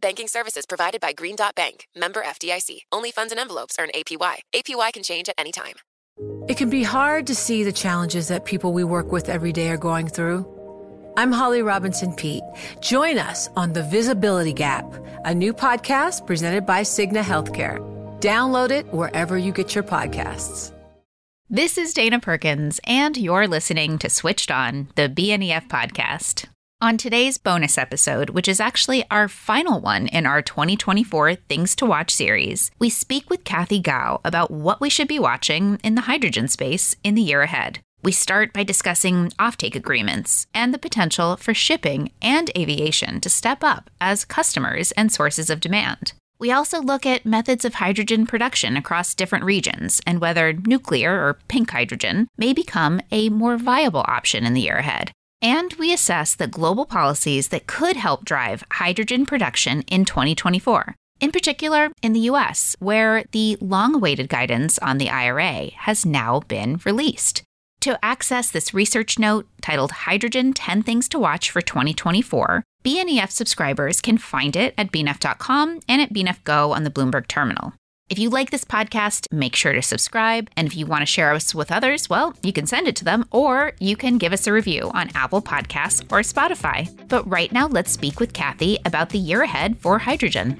Banking services provided by Green Dot Bank, member FDIC. Only funds and envelopes earn APY. APY can change at any time. It can be hard to see the challenges that people we work with every day are going through. I'm Holly Robinson Peete. Join us on The Visibility Gap, a new podcast presented by Cigna Healthcare. Download it wherever you get your podcasts. This is Dana Perkins, and you're listening to Switched On, the BNEF podcast. On today's bonus episode, which is actually our final one in our 2024 Things to Watch series, we speak with Kathy Gao about what we should be watching in the hydrogen space in the year ahead. We start by discussing offtake agreements and the potential for shipping and aviation to step up as customers and sources of demand. We also look at methods of hydrogen production across different regions and whether nuclear or pink hydrogen may become a more viable option in the year ahead. And we assess the global policies that could help drive hydrogen production in 2024. In particular, in the US, where the long awaited guidance on the IRA has now been released. To access this research note titled Hydrogen 10 Things to Watch for 2024, BNEF subscribers can find it at bnef.com and at BNEF Go on the Bloomberg terminal. If you like this podcast, make sure to subscribe. And if you want to share us with others, well, you can send it to them or you can give us a review on Apple Podcasts or Spotify. But right now, let's speak with Kathy about the year ahead for hydrogen.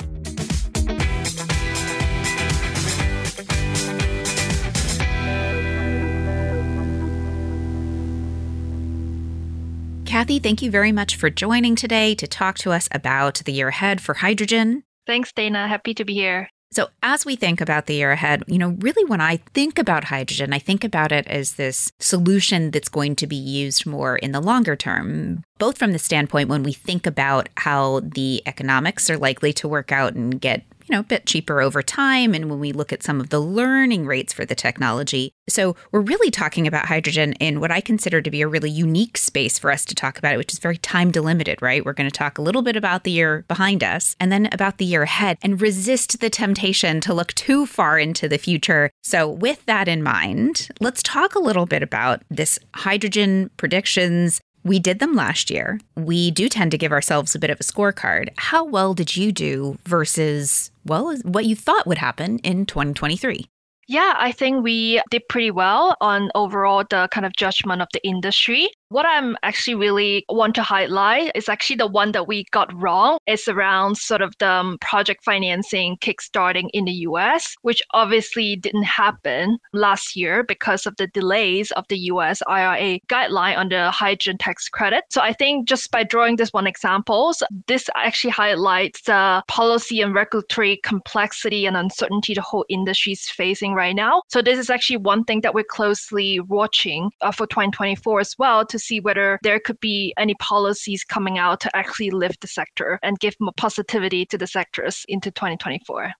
Kathy, thank you very much for joining today to talk to us about the year ahead for hydrogen. Thanks, Dana. Happy to be here. So, as we think about the year ahead, you know, really when I think about hydrogen, I think about it as this solution that's going to be used more in the longer term, both from the standpoint when we think about how the economics are likely to work out and get you know, a bit cheaper over time. And when we look at some of the learning rates for the technology. So we're really talking about hydrogen in what I consider to be a really unique space for us to talk about it, which is very time delimited, right? We're going to talk a little bit about the year behind us and then about the year ahead and resist the temptation to look too far into the future. So with that in mind, let's talk a little bit about this hydrogen predictions we did them last year. We do tend to give ourselves a bit of a scorecard. How well did you do versus, well, what you thought would happen in 2023? Yeah, I think we did pretty well on overall the kind of judgment of the industry. What I'm actually really want to highlight is actually the one that we got wrong. It's around sort of the um, project financing kickstarting in the US, which obviously didn't happen last year because of the delays of the US IRA guideline on the hydrogen tax credit. So I think just by drawing this one examples, this actually highlights the policy and regulatory complexity and uncertainty the whole industry is facing right now. So this is actually one thing that we're closely watching uh, for 2024 as well to see whether there could be any policies coming out to actually lift the sector and give more positivity to the sectors into 2024.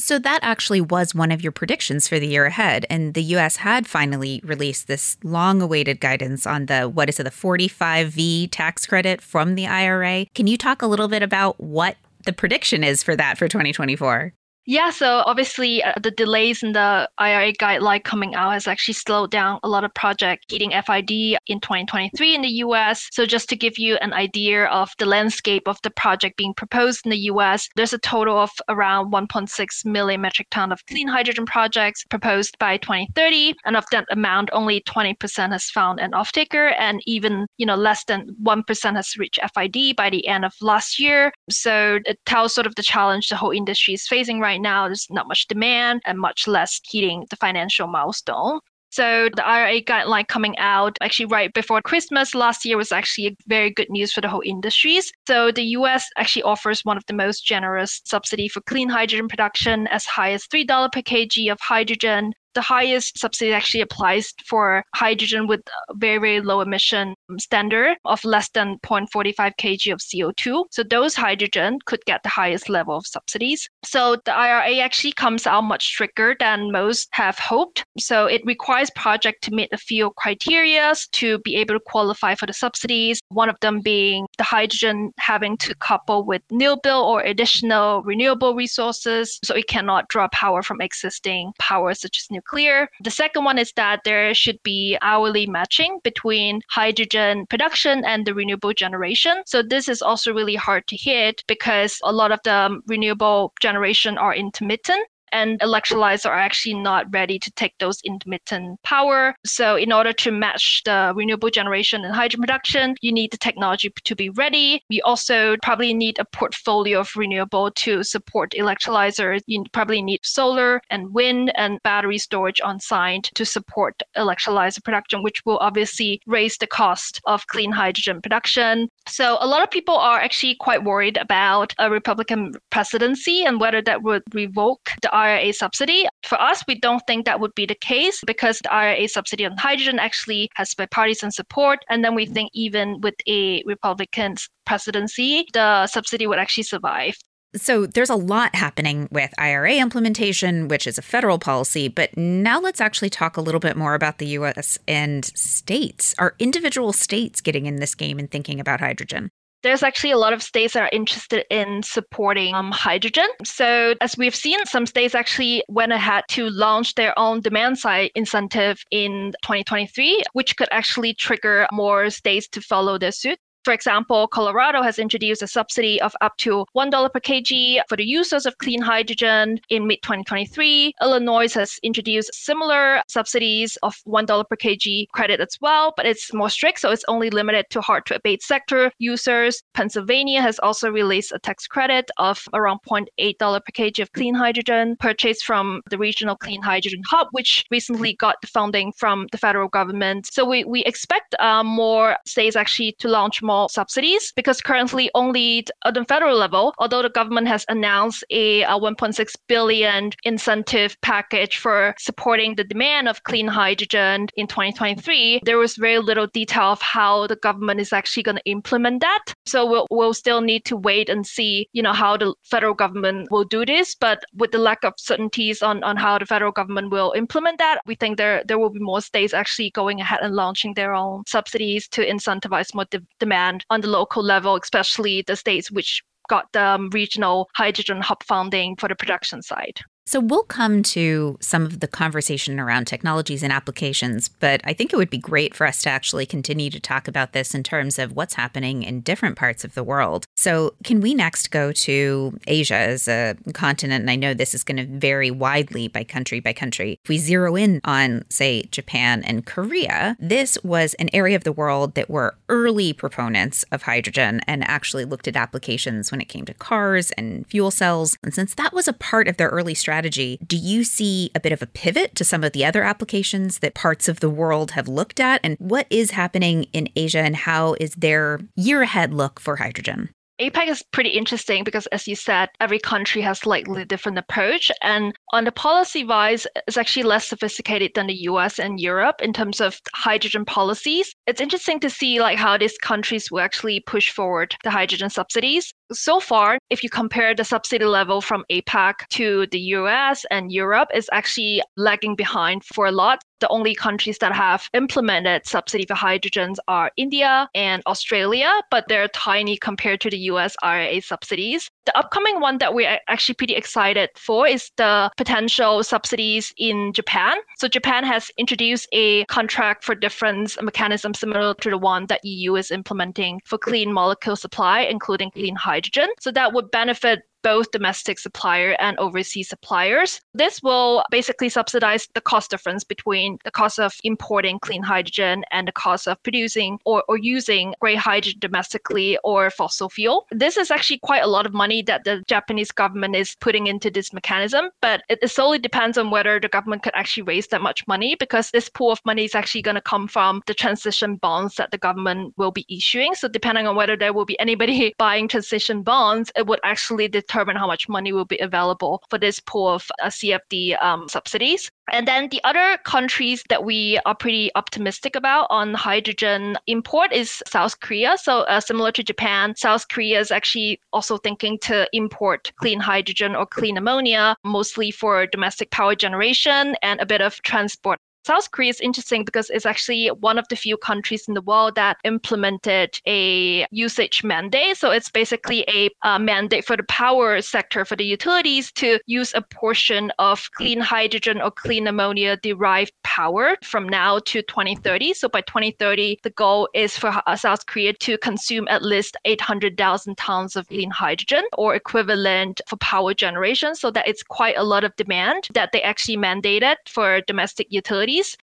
So that actually was one of your predictions for the year ahead. And the US had finally released this long awaited guidance on the, what is it, the 45V tax credit from the IRA. Can you talk a little bit about what the prediction is for that for 2024? Yeah, so obviously uh, the delays in the IRA guideline coming out has actually slowed down a lot of projects hitting FID in 2023 in the US. So just to give you an idea of the landscape of the project being proposed in the US, there's a total of around 1.6 million metric ton of clean hydrogen projects proposed by 2030, and of that amount, only 20% has found an off-taker, and even you know less than 1% has reached FID by the end of last year. So it tells sort of the challenge the whole industry is facing right right now there's not much demand and much less hitting the financial milestone. So the IRA guideline coming out actually right before Christmas last year was actually very good news for the whole industries. So the US actually offers one of the most generous subsidy for clean hydrogen production as high as $3 per kg of hydrogen the highest subsidy actually applies for hydrogen with very, very low emission standard of less than 0.45 kg of CO2. So those hydrogen could get the highest level of subsidies. So the IRA actually comes out much stricter than most have hoped. So it requires project to meet a few criteria to be able to qualify for the subsidies. One of them being the hydrogen having to couple with new build or additional renewable resources. So it cannot draw power from existing power such as nuclear. The second one is that there should be hourly matching between hydrogen production and the renewable generation. So this is also really hard to hit because a lot of the renewable generation are intermittent and electrolyzers are actually not ready to take those intermittent power. So in order to match the renewable generation and hydrogen production, you need the technology to be ready. You also probably need a portfolio of renewable to support electrolyzers. You probably need solar and wind and battery storage on site to support electrolyzer production, which will obviously raise the cost of clean hydrogen production. So a lot of people are actually quite worried about a Republican presidency and whether that would revoke the IRA subsidy. For us, we don't think that would be the case because the IRA subsidy on hydrogen actually has bipartisan support. And then we think even with a Republican presidency, the subsidy would actually survive. So there's a lot happening with IRA implementation, which is a federal policy. But now let's actually talk a little bit more about the US and states. Are individual states getting in this game and thinking about hydrogen? There's actually a lot of states that are interested in supporting um, hydrogen. So, as we've seen, some states actually went ahead to launch their own demand side incentive in 2023, which could actually trigger more states to follow their suit. For example, Colorado has introduced a subsidy of up to $1 per kg for the users of clean hydrogen in mid 2023. Illinois has introduced similar subsidies of $1 per kg credit as well, but it's more strict, so it's only limited to hard to abate sector users. Pennsylvania has also released a tax credit of around $0.8 per kg of clean hydrogen purchased from the regional clean hydrogen hub, which recently got the funding from the federal government. So we, we expect uh, more states actually to launch small subsidies because currently only at the federal level, although the government has announced a, a 1.6 billion incentive package for supporting the demand of clean hydrogen in 2023, there was very little detail of how the government is actually going to implement that. So we'll, we'll still need to wait and see, you know, how the federal government will do this. But with the lack of certainties on, on how the federal government will implement that, we think there there will be more states actually going ahead and launching their own subsidies to incentivize more de- demand demand on the local level, especially the states which got the um, regional hydrogen hub funding for the production side. So we'll come to some of the conversation around technologies and applications, but I think it would be great for us to actually continue to talk about this in terms of what's happening in different parts of the world. So, can we next go to Asia as a continent? And I know this is going to vary widely by country by country. If we zero in on, say, Japan and Korea, this was an area of the world that were early proponents of hydrogen and actually looked at applications when it came to cars and fuel cells. And since that was a part of their early strategy, strategy, do you see a bit of a pivot to some of the other applications that parts of the world have looked at? And what is happening in Asia and how is their year ahead look for hydrogen? APAC is pretty interesting because, as you said, every country has slightly different approach. And on the policy wise, it's actually less sophisticated than the US and Europe in terms of hydrogen policies. It's interesting to see like how these countries will actually push forward the hydrogen subsidies. So far, if you compare the subsidy level from APAC to the US and Europe, is actually lagging behind for a lot the only countries that have implemented subsidy for hydrogens are India and Australia, but they're tiny compared to the US IRA subsidies. The upcoming one that we're actually pretty excited for is the potential subsidies in Japan. So Japan has introduced a contract for difference mechanism similar to the one that EU is implementing for clean molecule supply, including clean hydrogen. So that would benefit both domestic supplier and overseas suppliers. This will basically subsidize the cost difference between the cost of importing clean hydrogen and the cost of producing or, or using gray hydrogen domestically or fossil fuel. This is actually quite a lot of money that the Japanese government is putting into this mechanism, but it, solely depends on whether the government could actually raise that much money because this pool of money is actually going to come from the transition bonds that the government will be issuing. So depending on whether there will be anybody buying transition bonds, it would actually determine how much money will be available for this pool of uh, CFD um, subsidies. And then the other countries that we are pretty optimistic about on hydrogen import is South Korea. So uh, similar to Japan, South Korea is actually also thinking to import clean hydrogen or clean ammonia, mostly for domestic power generation and a bit of transport South Korea is interesting because it's actually one of the few countries in the world that implemented a usage mandate. So it's basically a uh, mandate for the power sector, for the utilities to use a portion of clean hydrogen or clean ammonia derived power from now to 2030. So by 2030, the goal is for South Korea to consume at least 800,000 tons of clean hydrogen or equivalent for power generation. So that it's quite a lot of demand that they actually mandated for domestic utilities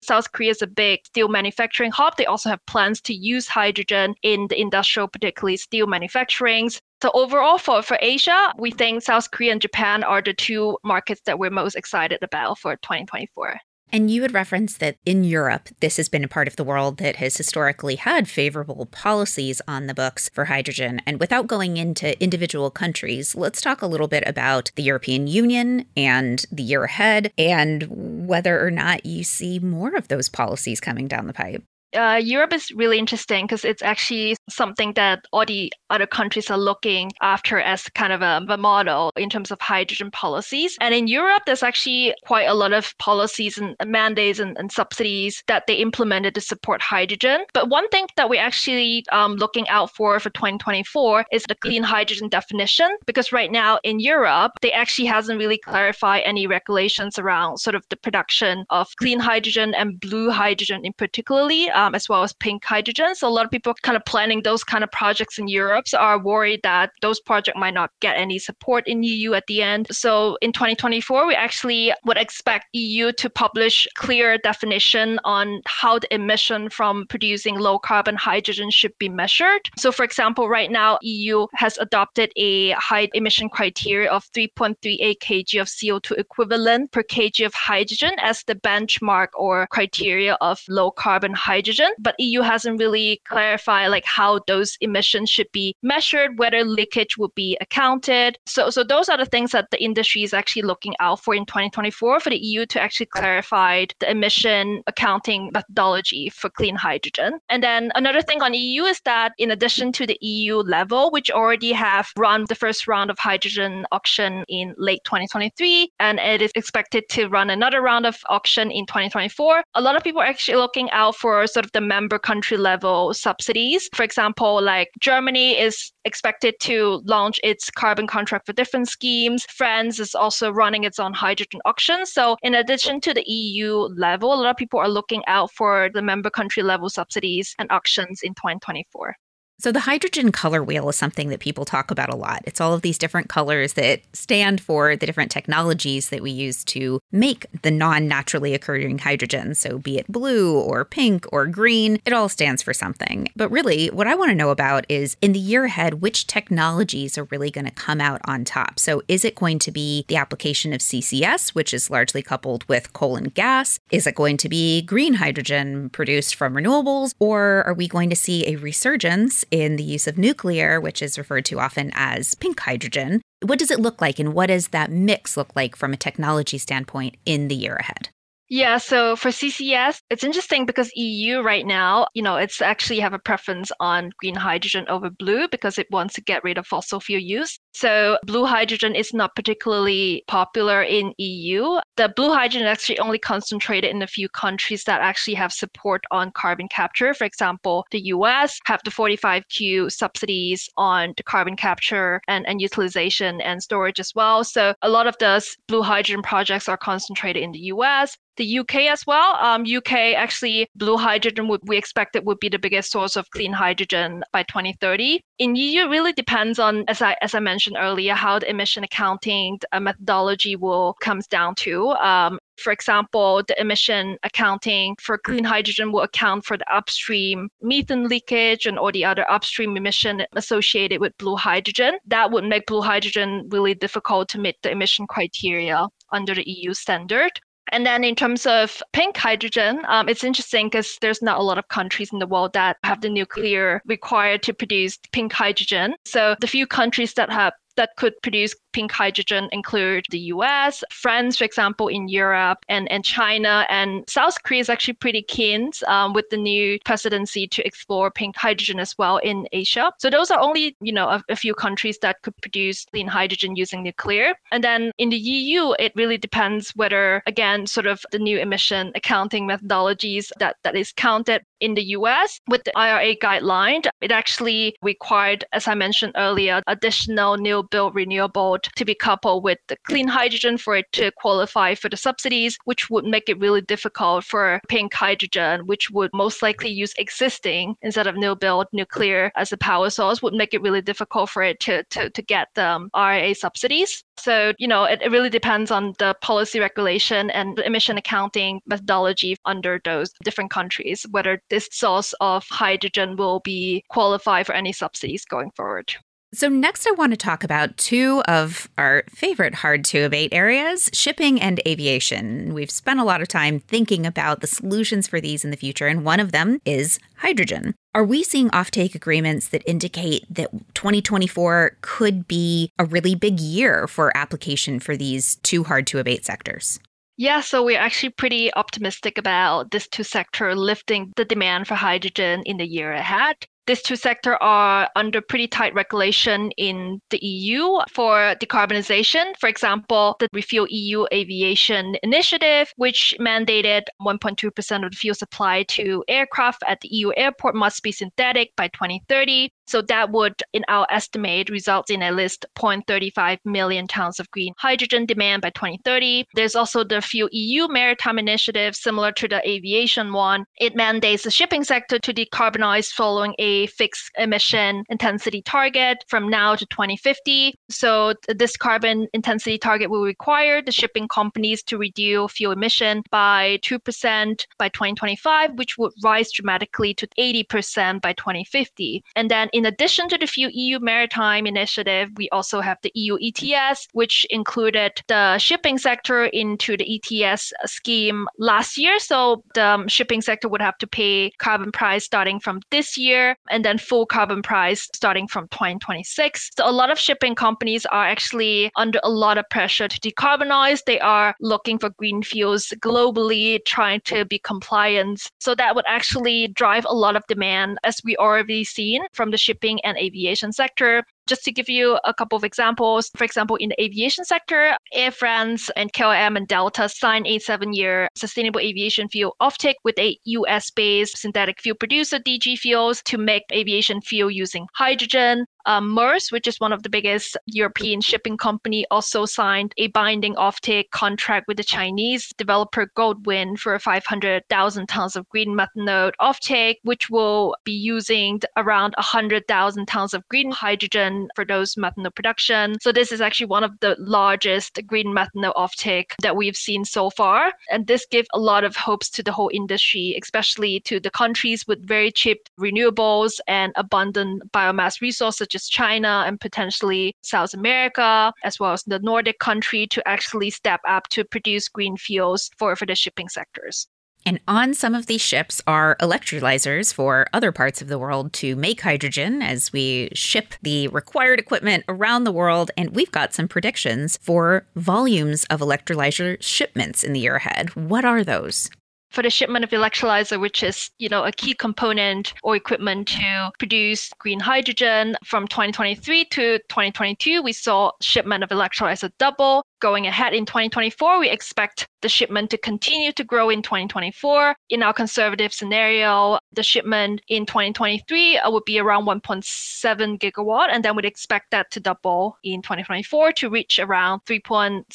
South Korea is a big steel manufacturing hub. They also have plans to use hydrogen in the industrial, particularly steel manufacturing. So overall, for, for Asia, we think South Korea and Japan are the two markets that we're most excited about for 2024. And you had referenced that in Europe, this has been a part of the world that has historically had favorable policies on the books for hydrogen. And without going into individual countries, let's talk a little bit about the European Union and the year ahead and whether or not you see more of those policies coming down the pipe uh, Europe is really interesting because it's actually something that all the other countries are looking after as kind of a, a, model in terms of hydrogen policies. And in Europe, there's actually quite a lot of policies and mandates and, and subsidies that they implemented to support hydrogen. But one thing that we're actually um, looking out for for 2024 is the clean hydrogen definition, because right now in Europe, they actually hasn't really clarified any regulations around sort of the production of clean hydrogen and blue hydrogen in particularly. Um, as well as pink hydrogen. So a lot of people kind of planning those kind of projects in Europe are worried that those projects might not get any support in EU at the end. So in 2024, we actually would expect EU to publish clear definition on how the emission from producing low carbon hydrogen should be measured. So for example, right now EU has adopted a high emission criteria of 3.38 kg of CO2 equivalent per kg of hydrogen as the benchmark or criteria of low carbon hydrogen hydrogen, but EU hasn't really clarified like how those emissions should be measured, whether leakage will be accounted. So, so those are the things that the industry is actually looking out for in 2024 for the EU to actually clarify the emission accounting methodology for clean hydrogen. And then another thing on EU is that in addition to the EU level, which already have run the first round of hydrogen auction in late 2023, and it is expected to run another round of auction in 2024, a lot of people are actually looking out for sort of the member country level subsidies. For example, like Germany is expected to launch its carbon contract for different schemes. France is also running its own hydrogen auction. So, in addition to the EU level, a lot of people are looking out for the member country level subsidies and auctions in 2024. So, the hydrogen color wheel is something that people talk about a lot. It's all of these different colors that stand for the different technologies that we use to make the non naturally occurring hydrogen. So, be it blue or pink or green, it all stands for something. But really, what I want to know about is in the year ahead, which technologies are really going to come out on top? So, is it going to be the application of CCS, which is largely coupled with coal and gas? Is it going to be green hydrogen produced from renewables? Or are we going to see a resurgence? In the use of nuclear, which is referred to often as pink hydrogen. What does it look like, and what does that mix look like from a technology standpoint in the year ahead? Yeah, so for CCS, it's interesting because EU right now, you know, it's actually have a preference on green hydrogen over blue because it wants to get rid of fossil fuel use. So blue hydrogen is not particularly popular in EU. The blue hydrogen is actually only concentrated in a few countries that actually have support on carbon capture. For example, the US have the 45Q subsidies on the carbon capture and, and utilization and storage as well. So a lot of those blue hydrogen projects are concentrated in the US. The UK as well. Um, UK actually blue hydrogen would we expect it would be the biggest source of clean hydrogen by 2030. In EU, it really depends on as I as I mentioned earlier how the emission accounting uh, methodology will comes down to. Um, for example, the emission accounting for clean hydrogen will account for the upstream methane leakage and all the other upstream emission associated with blue hydrogen. That would make blue hydrogen really difficult to meet the emission criteria under the EU standard. And then in terms of pink hydrogen, um, it's interesting because there's not a lot of countries in the world that have the nuclear required to produce pink hydrogen. So the few countries that have that could produce pink hydrogen include the US, France, for example, in Europe, and, and China. And South Korea is actually pretty keen um, with the new presidency to explore pink hydrogen as well in Asia. So those are only, you know, a, a few countries that could produce clean hydrogen using nuclear. And then in the EU, it really depends whether, again, sort of the new emission accounting methodologies that, that is counted in the US with the IRA guideline. It actually required, as I mentioned earlier, additional new build renewable to be coupled with the clean hydrogen for it to qualify for the subsidies, which would make it really difficult for pink hydrogen, which would most likely use existing instead of new build nuclear as a power source, would make it really difficult for it to, to, to get the um, IRA subsidies. So, you know, it, it really depends on the policy regulation and the emission accounting methodology under those different countries, whether this source of hydrogen will be qualified for any subsidies going forward. So, next, I want to talk about two of our favorite hard to abate areas shipping and aviation. We've spent a lot of time thinking about the solutions for these in the future, and one of them is hydrogen. Are we seeing offtake agreements that indicate that 2024 could be a really big year for application for these two hard to abate sectors? Yeah, so we're actually pretty optimistic about this two sector lifting the demand for hydrogen in the year ahead these two sectors are under pretty tight regulation in the EU for decarbonization. For example, the Refuel EU Aviation Initiative, which mandated 1.2% of the fuel supply to aircraft at the EU airport must be synthetic by 2030. So that would, in our estimate, result in at least 0.35 million tons of green hydrogen demand by 2030. There's also the FuelEU Maritime initiatives similar to the aviation one. It mandates the shipping sector to decarbonize following a fixed emission intensity target from now to 2050. So this carbon intensity target will require the shipping companies to reduce fuel emission by 2% by 2025, which would rise dramatically to 80% by 2050. And then in addition to the FuelEU Maritime Initiative, we also have the EU ETS, which included the shipping sector into the ETS scheme last year. So the um, shipping sector would have to pay carbon price starting from this year and then full carbon price starting from 2026. So a lot of shipping companies are actually under a lot of pressure to decarbonize. They are looking for green fuels globally, trying to be compliant. So that would actually drive a lot of demand, as we already seen from the shipping and aviation sector. Just to give you a couple of examples, for example, in the aviation sector, Air France and KLM and Delta signed a seven year sustainable aviation fuel offtake with a US based synthetic fuel producer, DG Fuels, to make aviation fuel using hydrogen. Um, Maersk, which is one of the biggest European shipping company, also signed a binding offtake contract with the Chinese developer Goldwind for 500,000 tons of green methanol offtake, which will be using around 100,000 tons of green hydrogen for those methanol production. So this is actually one of the largest green methanol offtake that we've seen so far, and this gives a lot of hopes to the whole industry, especially to the countries with very cheap renewables and abundant biomass resources such as China and potentially South America, as well as the Nordic country to actually step up to produce green fuels for, for the shipping sectors. And on some of these ships are electrolyzers for other parts of the world to make hydrogen as we ship the required equipment around the world. And we've got some predictions for volumes of electrolyzer shipments in the year ahead. What are those? for the shipment of electrolyzer, which is, you know, a key component or equipment to produce green hydrogen from 2023 to 2022, we saw shipment of electrolyzer double going ahead in 2024, we expect the shipment to continue to grow in 2024. In our conservative scenario, the shipment in 2023 uh, would be around 1.7 gigawatt, and then we'd expect that to double in 2024 to reach around 3.6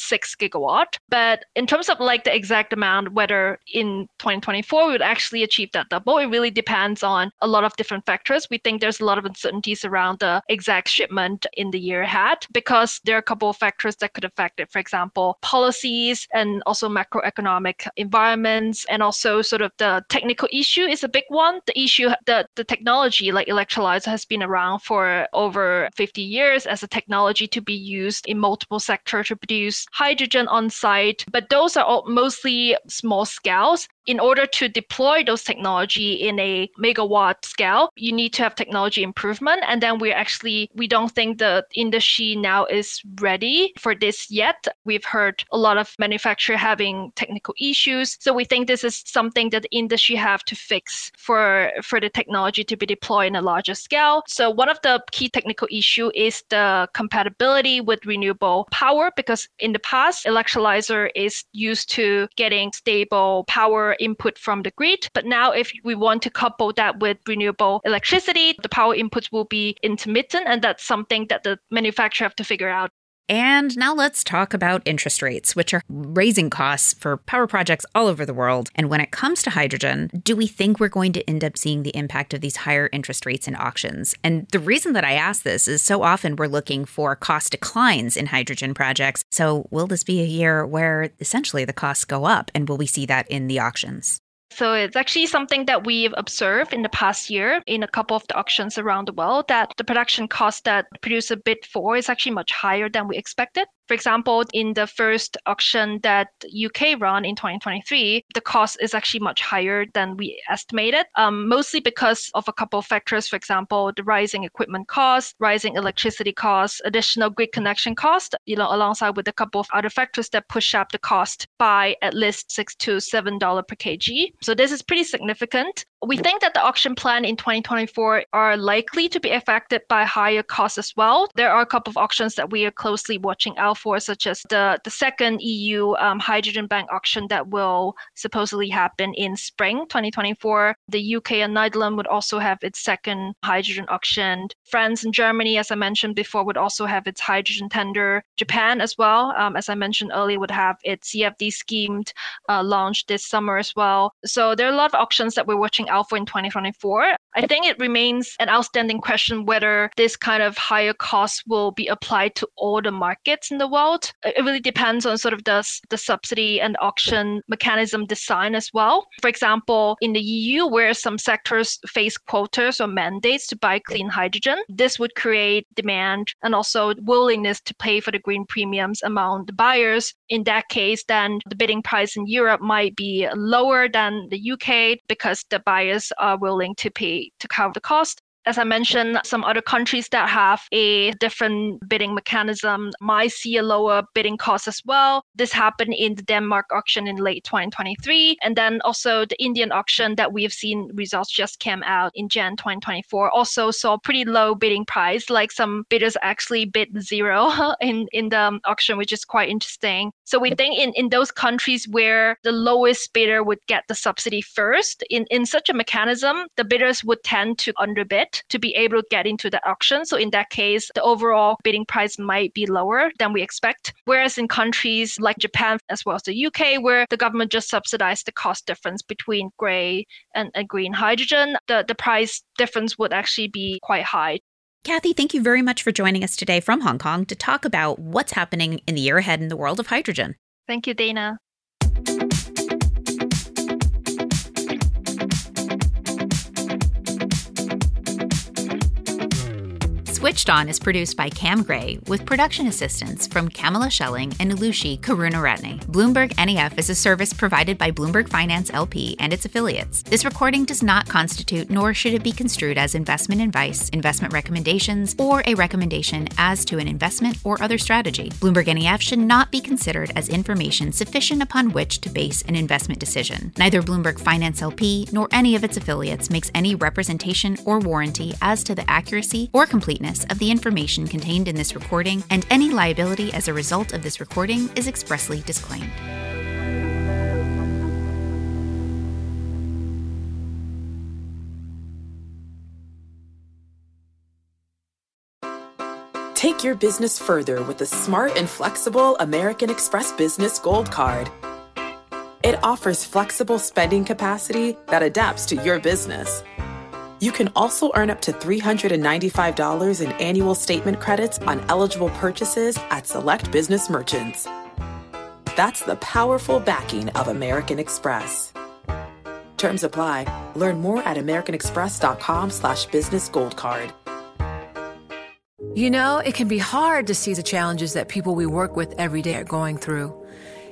gigawatt. But in terms of like the exact amount, whether in 2024 we would actually achieve that double, it really depends on a lot of different factors. We think there's a lot of uncertainties around the exact shipment in the year ahead because there are a couple of factors that could affect it. For example, policies and also macroeconomic environments, and also sort of the technical issue is a big one. The issue, the, the technology like electrolyzer has been around for over 50 years as a technology to be used in multiple sectors to produce hydrogen on site. But those are all mostly small scales in order to deploy those technology in a megawatt scale, you need to have technology improvement. And then we actually we don't think the industry now is ready for this yet. We've heard a lot of manufacturer having technical issues. So we think this is something that the industry have to fix for for the technology to be deployed in a larger scale. So one of the key technical issue is the compatibility with renewable power because in the past electrolyzer is used to getting stable power input from the grid. But now, if we want to couple that with renewable electricity, the power inputs will be intermittent, and that's something that the manufacturer have to figure out. And now let's talk about interest rates, which are raising costs for power projects all over the world. And when it comes to hydrogen, do we think we're going to end up seeing the impact of these higher interest rates in auctions? And the reason that I ask this is so often we're looking for cost declines in hydrogen projects. So will this be a year where essentially the costs go up? And will we see that in the auctions? So it's actually something that we've observed in the past year in a couple of the auctions around the world that the production cost that producer bid for is actually much higher than we expected. For example, in the first auction that UK ran in 2023, the cost is actually much higher than we estimated, um, mostly because of a couple of factors. For example, the rising equipment costs, rising electricity costs, additional grid connection cost, you know, alongside with a couple of other factors that push up the cost by at least six to seven dollar per kg. So this is pretty significant. We think that the auction plan in 2024 are likely to be affected by higher costs as well. There are a couple of auctions that we are closely watching out for, such as the, the second EU um, hydrogen bank auction that will supposedly happen in spring 2024. The UK and Netherlands would also have its second hydrogen auction. France and Germany, as I mentioned before, would also have its hydrogen tender. Japan as well, um, as I mentioned earlier, would have its CFD scheme uh, launched this summer as well. So there are a lot of auctions that we're watching Alpha in 2024. I think it remains an outstanding question whether this kind of higher cost will be applied to all the markets in the world. It really depends on sort of the, the subsidy and auction mechanism design as well. For example, in the EU, where some sectors face quotas or mandates to buy clean hydrogen, this would create demand and also willingness to pay for the green premiums among the buyers. In that case, then the bidding price in Europe might be lower than the UK because the buyers are willing to pay to cover the cost as I mentioned, some other countries that have a different bidding mechanism might see a lower bidding cost as well. This happened in the Denmark auction in late 2023. And then also the Indian auction that we've seen results just came out in Jan 2024 also saw pretty low bidding price. Like some bidders actually bid zero in, in the um, auction, which is quite interesting. So we think in, in those countries where the lowest bidder would get the subsidy first, in, in such a mechanism, the bidders would tend to underbid to be able to get into the auction. So in that case, the overall bidding price might be lower than we expect. Whereas in countries like Japan as well as the UK, where the government just subsidized the cost difference between gray and, and green hydrogen, the, the price difference would actually be quite high. Kathy, thank you very much for joining us today from Hong Kong to talk about what's happening in the year ahead in the world of hydrogen. Thank you, Dana. Switched On is produced by Cam Gray with production assistance from Kamala Schelling and Lucy Karunaratne. Bloomberg NEF is a service provided by Bloomberg Finance LP and its affiliates. This recording does not constitute nor should it be construed as investment advice, investment recommendations, or a recommendation as to an investment or other strategy. Bloomberg NEF should not be considered as information sufficient upon which to base an investment decision. Neither Bloomberg Finance LP nor any of its affiliates makes any representation or warranty as to the accuracy or completeness of the information contained in this recording, and any liability as a result of this recording is expressly disclaimed. Take your business further with the smart and flexible American Express Business Gold Card. It offers flexible spending capacity that adapts to your business. You can also earn up to $395 in annual statement credits on eligible purchases at select business merchants. That's the powerful backing of American Express. Terms apply. Learn more at americanexpress.com slash business gold card. You know, it can be hard to see the challenges that people we work with every day are going through.